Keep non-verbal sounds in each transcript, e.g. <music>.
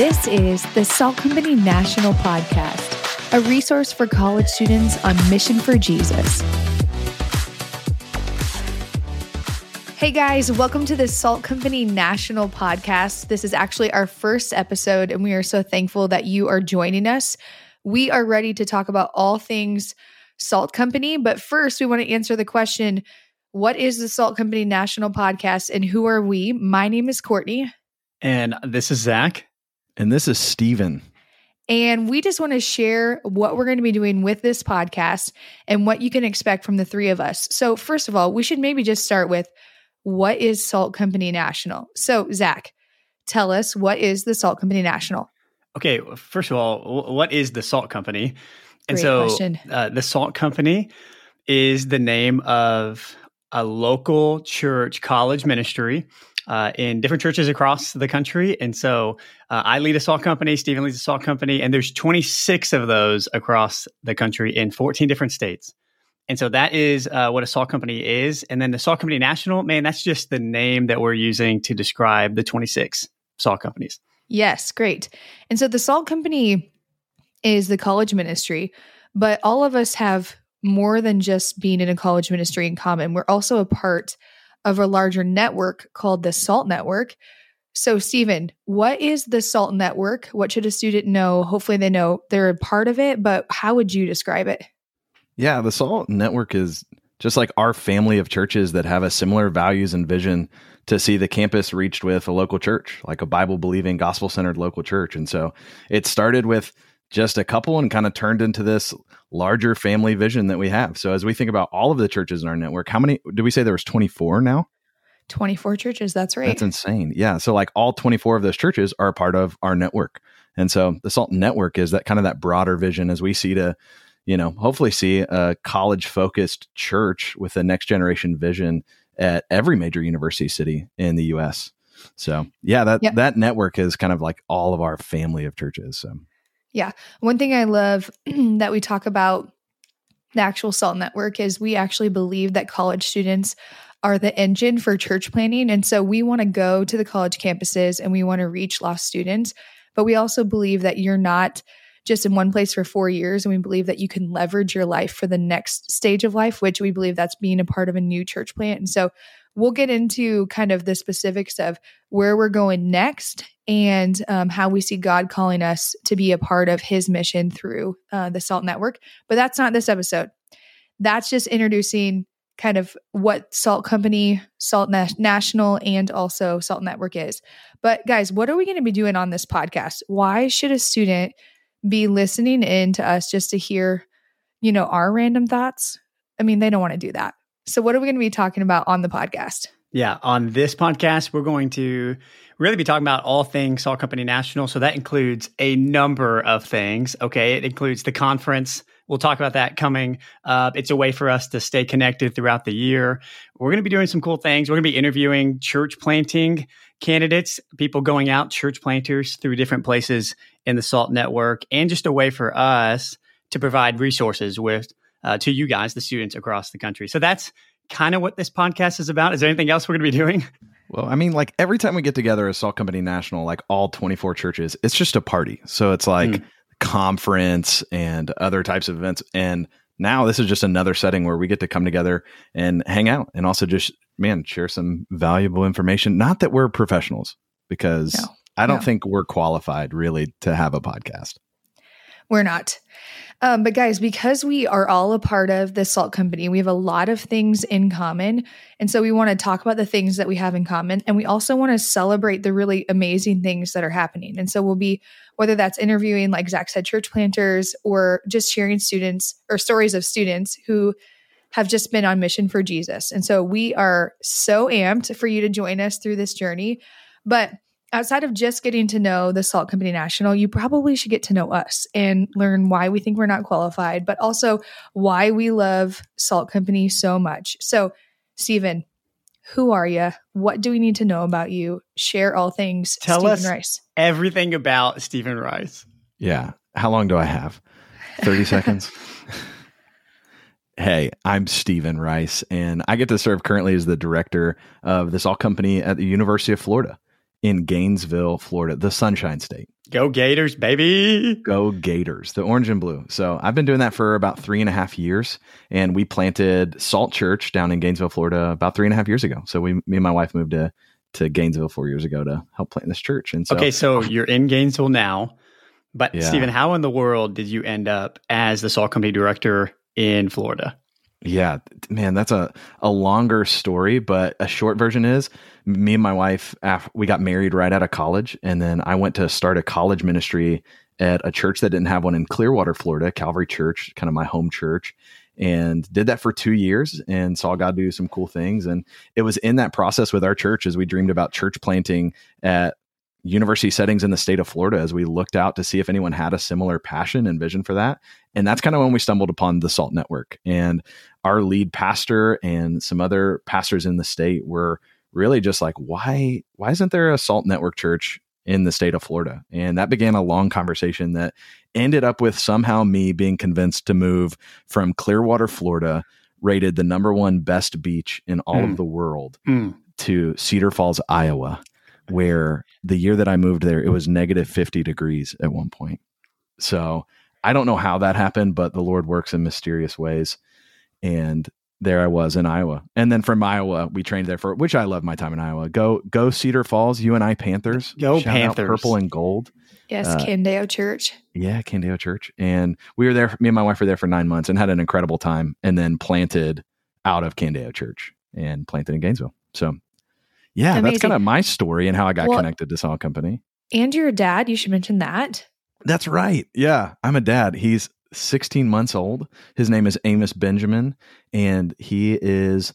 This is the Salt Company National Podcast, a resource for college students on mission for Jesus. Hey guys, welcome to the Salt Company National Podcast. This is actually our first episode, and we are so thankful that you are joining us. We are ready to talk about all things Salt Company, but first, we want to answer the question What is the Salt Company National Podcast, and who are we? My name is Courtney. And this is Zach. And this is Steven. And we just want to share what we're going to be doing with this podcast and what you can expect from the three of us. So, first of all, we should maybe just start with what is Salt Company National? So, Zach, tell us what is the Salt Company National? Okay, first of all, what is the Salt Company? And Great so, question. uh, the Salt Company is the name of a local church college ministry uh, in different churches across the country. And so uh, I lead a salt company, Stephen leads a salt company, and there's 26 of those across the country in 14 different states. And so that is uh, what a salt company is. And then the Salt Company National, man, that's just the name that we're using to describe the 26 salt companies. Yes, great. And so the Salt Company is the college ministry, but all of us have more than just being in a college ministry in common. We're also a part of a larger network called the SALT Network. So, Stephen, what is the SALT Network? What should a student know? Hopefully, they know they're a part of it, but how would you describe it? Yeah, the Salt Network is just like our family of churches that have a similar values and vision to see the campus reached with a local church, like a Bible believing, gospel centered local church. And so it started with just a couple and kind of turned into this larger family vision that we have. So as we think about all of the churches in our network, how many did we say there was 24 now? 24 churches. That's right. That's insane. Yeah. So like all 24 of those churches are a part of our network. And so the Salt Network is that kind of that broader vision as we see to, you know, hopefully see a college focused church with a next generation vision at every major university city in the US. So yeah, that Yep. that network is kind of like all of our family of churches. So Yeah. One thing I love <clears throat> that we talk about the actual SALT network is we actually believe that college students are the engine for church planting. And so we want to go to the college campuses and we want to reach lost students. But we also believe that you're not just in one place for four years. And we believe that you can leverage your life for the next stage of life, which we believe that's being a part of a new church plant. And so we'll get into kind of the specifics of where we're going next and um, how we see God calling us to be a part of his mission through uh, the SALT network. But that's not this episode. That's just introducing kind of what Salt Company, Salt Na- National, and also Salt Network is. But guys, what are we going to be doing on this podcast? Why should a student be listening in to us just to hear, you know, our random thoughts? I mean, they don't want to do that. So, what are we going to be talking about on the podcast? Yeah, on this podcast, we're going to really be talking about all things Salt Company National. So that includes a number of things. Okay, it includes the conference. We'll talk about that coming up. It's a way for us to stay connected throughout the year. We're going to be doing some cool things. We're going to be interviewing church planting candidates, people going out, church planters through different places in the SALT network, and just a way for us to provide resources with uh, to you guys, the students across the country. So that's kind of what this podcast is about. Is there anything else we're going to be doing? <laughs> Well, I mean, like every time we get together as Salt Company National, like all 24 churches, it's just a party. So it's like Mm. Conference and other types of events. And now this is just another setting where we get to come together and hang out and also just, man, share some valuable information. Not that we're professionals, because No. I don't No. think we're qualified really to have a podcast. We're not. Um, but guys, because we are all a part of the salt company, we have a lot of things in common. And so we want to talk about the things that we have in common. And we also want to celebrate the really amazing things that are happening. And so we'll be, whether that's interviewing, like Zach said, church planters, or just sharing students or stories of students who have just been on mission for Jesus. And so we are so amped for you to join us through this journey. But outside of just getting to know the Salt Company National, you probably should get to know us and learn why we think we're not qualified, but also why we love Salt Company so much. So, Stephen, who are you? What do we need to know about you? Share all things Tell Stephen us. Rice. Everything about Stephen Rice. Yeah. How long do I have? 30 <laughs> seconds? Hey, I'm Stephen Rice, and I get to serve currently as the director of the Salt Company at the University of Florida. In Gainesville, Florida, the Sunshine State. Go Gators, baby. Go Gators, the orange and blue. So I've been doing that for about three and a half years. And we planted Salt Church down in Gainesville, Florida about three and a half years ago. So we, me and my wife moved to, to Gainesville four years ago to help plant this church. And so, okay, so oh. you're in Gainesville now. But Yeah. Stephen, how in the world did you end up as the Salt Company director in Florida? Yeah, man, that's a, a longer story, but a short version is me and my wife, we got married right out of college. And then I went to start a college ministry at a church that didn't have one in Clearwater, Florida, Calvary Church, kind of my home church. And did that for two years and saw God do some cool things. And it was in that process with our church as we dreamed about church planting at university settings in the state of Florida as we looked out to see if anyone had a similar passion and vision for that. And that's kind of when we stumbled upon the SALT Network. And our lead pastor and some other pastors in the state were really just like, why, why isn't there a SALT Network church in the state of Florida? And that began a long conversation that ended up with somehow me being convinced to move from Clearwater, Florida, rated the number one best beach in all Hmm. of the world, Hmm. to Cedar Falls, Iowa, where the year that I moved there, it was negative 50 degrees at one point. So I don't know how that happened, but the Lord works in mysterious ways. And there I was in Iowa. And then from Iowa, we trained there for which I love my time in Iowa. Go go Cedar Falls, UNI Panthers. Go Shout Panthers. purple and gold. Yes, Uh, Candeo Church. Yeah, Candeo Church. And we were there, me and my wife were there for nine months and had an incredible time and then planted out of Candeo Church and planted in Gainesville. So yeah, that's kind of my story and how I got Well- connected to Salt Company. And you're a dad. You should mention that. That's right. Yeah, I'm a dad. He's 16 months old. His name is Amos Benjamin, and he is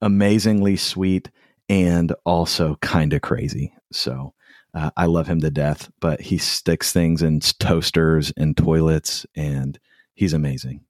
amazingly sweet and also kind of crazy. So uh, I love him to death, but he sticks things in toasters and toilets, and he's amazing.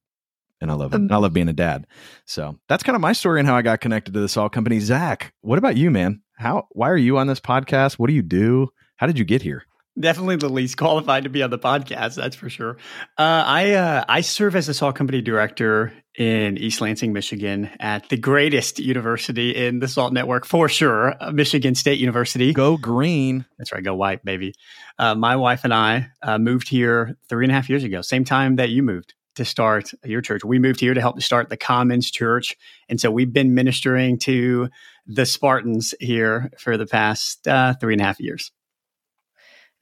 And I love him. Um, I love being a dad. So that's kind of my story and how I got connected to the Salt Company. Zach, what about you, man? How? Why are you on this podcast? What do you do? How did you get here? Definitely the least qualified to be on the podcast, that's for sure. Uh, I uh, I serve as a salt company director in East Lansing, Michigan, at the greatest university in the salt network for sure, uh, Michigan State University. Go green. That's right, go white, baby. Uh, my wife and I uh, moved here three and a half years ago, same time that you moved to start your church. We moved here to help to start the Commons Church, and so we've been ministering to the Spartans here for the past uh, three and a half years.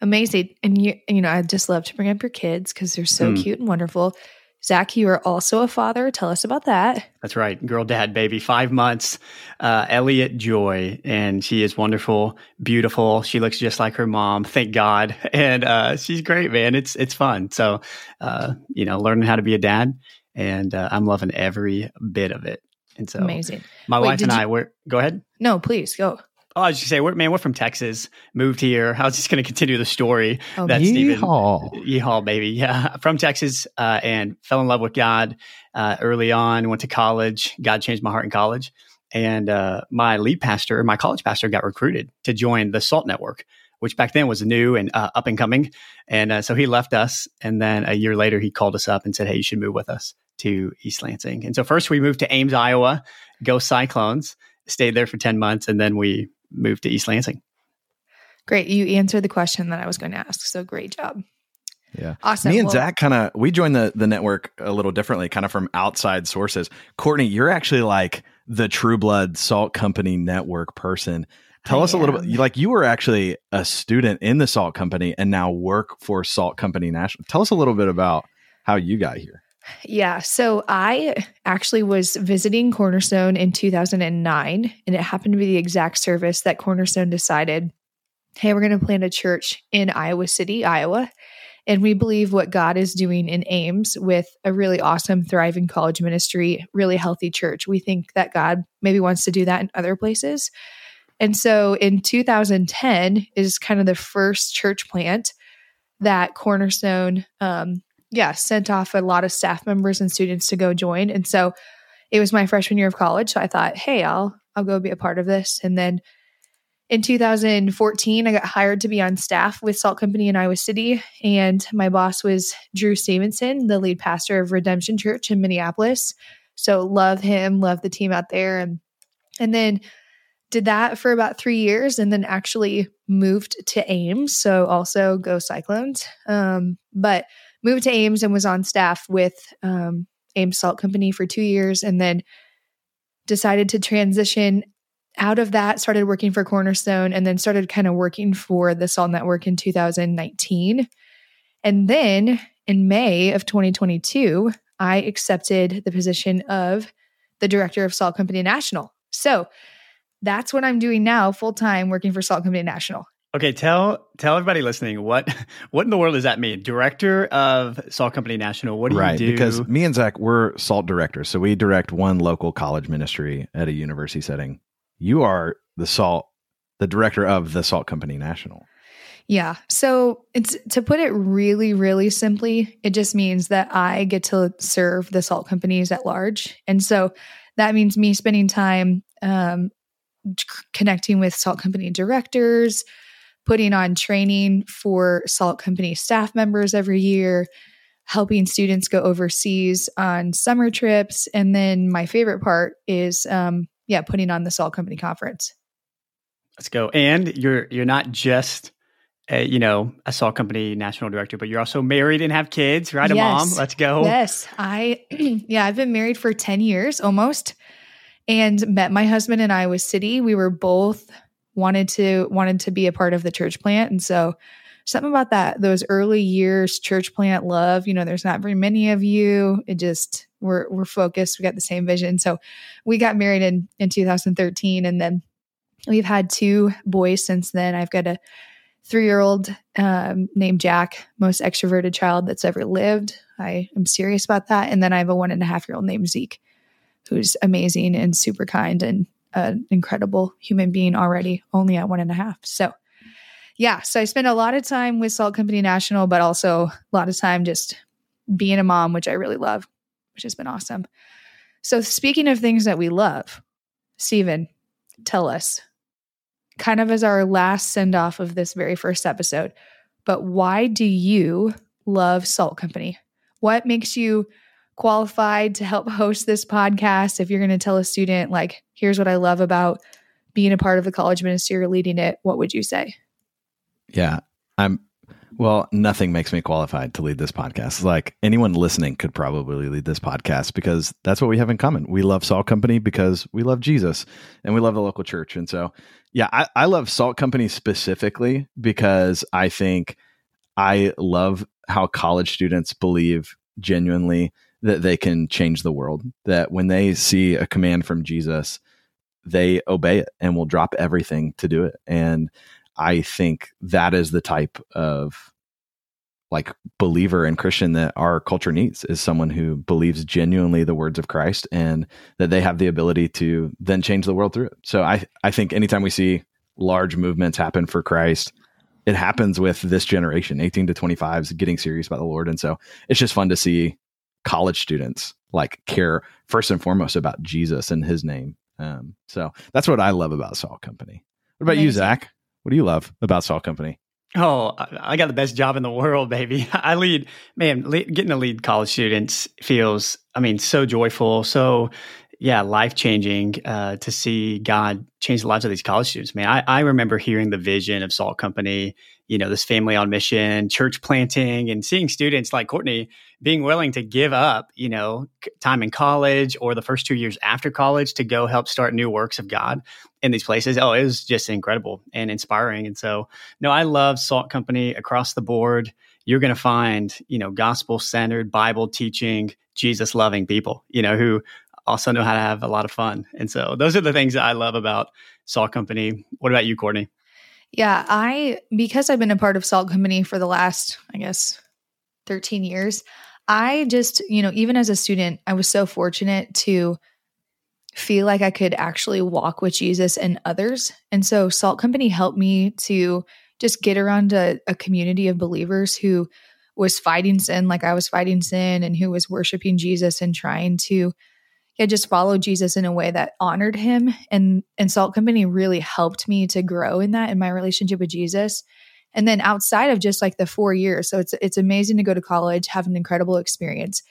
Amazing. And you, you know, I just love to bring up your kids because they're so Mm. cute and wonderful. Zach, you are also a father. Tell us about that. That's right. Girl dad, baby. Five months. Uh, Elliot Joy. And she is wonderful, beautiful. She looks just like her mom. Thank God. <laughs> And, uh, she's great, man. It's, it's fun. So, uh, you know, learning how to be a dad and, uh, I'm loving every bit of it. And so Amazing. my Wait, wife and you- I, we're, go ahead. No, please go. Oh, I was just say, we're, man, we're from Texas, moved here. I was just going to continue the story. Oh, Stephen. Yeehaw. Yeehaw, baby. Yeah. <laughs> From Texas uh, and fell in love with God uh, early on, went to college. God changed my heart in college. And uh, my lead pastor, my college pastor, got recruited to join the SALT Network, which back then was new and uh, up and coming. And uh, so he left us. And then a year later, he called us up and said, Hey, you should move with us to East Lansing. And so first we moved to Ames, Iowa, go Cyclones, stayed there for 10 months. And then we moved to East Lansing. Great. You answered the question that I was going to ask. So great job. Yeah. Awesome. Me and Well, Zach kind of we joined the the network a little differently, kind of from outside sources. Courtney, you're actually like the True Blood Salt Company network person. Tell I us a little am. bit. Like you were actually a student in the Salt Company and now work for Salt Company National. Tell us a little bit about how you got here. Yeah. So I actually was visiting Cornerstone in 2009, and it happened to be the exact service that Cornerstone decided hey, we're going to plant a church in Iowa City, Iowa. And we believe what God is doing in Ames with a really awesome, thriving college ministry, really healthy church. We think that God maybe wants to do that in other places. And so in 2010 is kind of the first church plant that Cornerstone um, yeah, sent off a lot of staff members and students to go join. And so it was my freshman year of college. So I thought, hey, I'll I'll go be a part of this. And then in 2014, I got hired to be on staff with Salt Company in Iowa City. And my boss was Drew Stevenson, the lead pastor of Redemption Church in Minneapolis. So love him, love the team out there. And and then did that for about three years and then actually moved to Ames. So also go Cyclones. Um, but moved to Ames and was on staff with um, Ames Salt Company for two years and then decided to transition out of that, started working for Cornerstone and then started kind of working for the Salt Network in 2019. And then in May of 2022, I accepted the position of the director of Salt Company National. So that's what I'm doing now, full time, working for Salt Company National. Okay, tell tell everybody listening what <laughs> what in the world does that mean? Director of Salt Company National. What do right, you do? Because me and Zach, we're salt directors, so we direct one local college ministry at a university setting. You are the salt, the director of the Salt Company National. Yeah. So it's to put it really, really simply, it just means that I get to serve the salt companies at large. And so that means me spending time um, connecting with salt company directors, putting on training for salt company staff members every year, helping students go overseas on summer trips. And then my favorite part is, um, yeah, putting on the salt company conference. Let's go. And you're you're not just a, you know a salt company national director, but you're also married and have kids, right? A yes. mom. Let's go. Yes, I <clears throat> yeah, I've been married for ten years almost, and met my husband in Iowa City. We were both wanted to wanted to be a part of the church plant. And so something about that those early years church plant love you know there's not very many of you. It just we're we're focused. We got the same vision. So we got married in in 2013 and then we've had two boys since then. I've got a three year old um, named jack most extroverted child that's ever lived. I am serious about that. And then i have a one and a half year old named zeke who's amazing and super kind and an incredible human being already, only at one and a half. So, yeah, so I spend a lot of time with Salt Company National, but also a lot of time just being a mom, which I really love, which has been awesome. So, speaking of things that we love, Stephen, tell us, kind of as our last send off of this very first episode, but why do you love Salt Company? What makes you qualified to help host this podcast, if you're going to tell a student, like, here's what I love about being a part of the college ministry or leading it, what would you say? Yeah, I'm. Well, nothing makes me qualified to lead this podcast. Like anyone listening could probably lead this podcast because that's what we have in common. We love Salt Company because we love Jesus and we love the local church. And so, yeah, I, I love Salt Company specifically because I think I love how college students believe genuinely that they can change the world. That when they see a command from Jesus, they obey it and will drop everything to do it. And I think that is the type of like believer and Christian that our culture needs is someone who believes genuinely the words of Christ and that they have the ability to then change the world through it. So I I think anytime we see large movements happen for Christ, it happens with this generation, 18 to 25s getting serious about the Lord. And so it's just fun to see college students like care first and foremost about Jesus and his name. Um, so that's what I love about Salt Company. What about Amazing. you, Zach? What do you love about Salt Company? Oh, I got the best job in the world, baby. <laughs> I lead, man, lead, getting to lead college students feels, I mean, so joyful, so yeah, life changing uh, to see God change the lives of these college students. Man, I, I remember hearing the vision of Salt Company, you know, this family on mission, church planting, and seeing students like Courtney being willing to give up, you know, time in college or the first two years after college to go help start new works of God in these places. Oh, it was just incredible and inspiring. And so, no, I love Salt Company across the board. You're going to find, you know, gospel centered, Bible teaching, Jesus loving people, you know, who also know how to have a lot of fun. And so those are the things that I love about Salt Company. What about you, Courtney? Yeah, I because I've been a part of Salt Company for the last, I guess, 13 years, I just, you know, even as a student, I was so fortunate to feel like I could actually walk with Jesus and others. And so Salt Company helped me to just get around a, a community of believers who was fighting sin like I was fighting sin and who was worshiping Jesus and trying to yeah, just follow Jesus in a way that honored him. And and Salt Company really helped me to grow in that in my relationship with Jesus. And then outside of just like the four years, so it's it's amazing to go to college, have an incredible experience,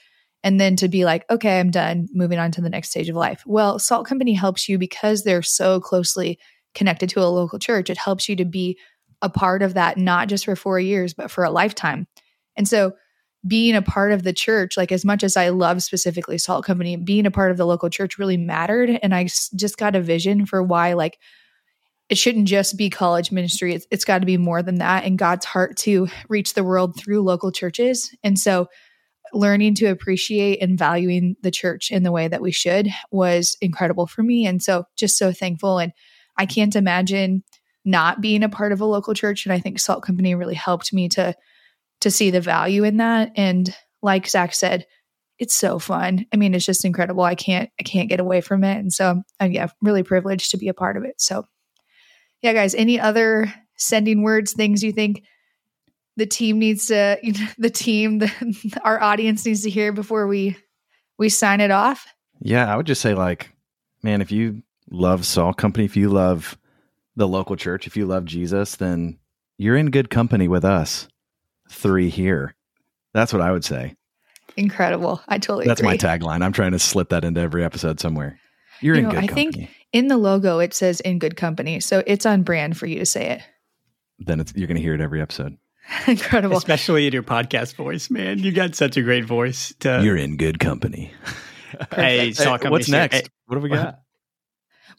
and then to be like, okay, I'm done, moving on to the next stage of life. Well, Salt Company helps you because they're so closely connected to a local church. It helps you to be a part of that, not just for four years, but for a lifetime. And so, being a part of the church, like as much as I love specifically Salt Company, being a part of the local church really mattered. And I just got a vision for why, like, it shouldn't just be college ministry. It's, it's got to be more than that. And God's heart to reach the world through local churches. And so, learning to appreciate and valuing the church in the way that we should was incredible for me. And so, just so thankful. And I can't imagine not being a part of a local church. And I think Salt Company really helped me to to see the value in that. And like Zach said, it's so fun. I mean, it's just incredible. I can't I can't get away from it. And so I'm yeah, really privileged to be a part of it. So yeah, guys, any other sending words, things you think the team needs to <laughs> you know, the team, the, <laughs> our audience needs to hear before we we sign it off? Yeah, I would just say like, man, if you love Salt Company, if you love the local church, if you love Jesus, then you're in good company with us three here. That's what I would say. Incredible. I totally That's agree. my tagline. I'm trying to slip that into every episode somewhere. You're You in know, good I company. think in the logo it says in good company. So it's on brand for you to say it. then it's, you're going to hear it every episode. <laughs> Incredible. Especially in your podcast voice, man. You got such a great voice to you're in good company. Hey, Hey, what's next? Hey, what have we got?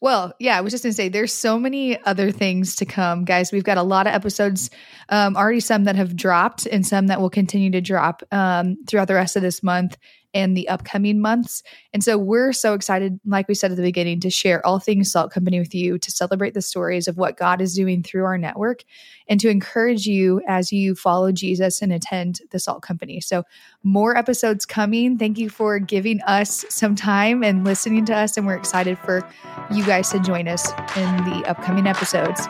Well, yeah, I was just going to say there's so many other things to come, guys. We've got a lot of episodes, um, already some that have dropped and some that will continue to drop um, throughout the rest of this month and the upcoming months. And so we're so excited, like we said at the beginning, to share all things Salt Company with you, to celebrate the stories of what God is doing through our network, and to encourage you as you follow Jesus and attend the Salt Company. So more episodes coming. Thank you for giving us some time and listening to us. And we're excited for you guys to join us in the upcoming episodes.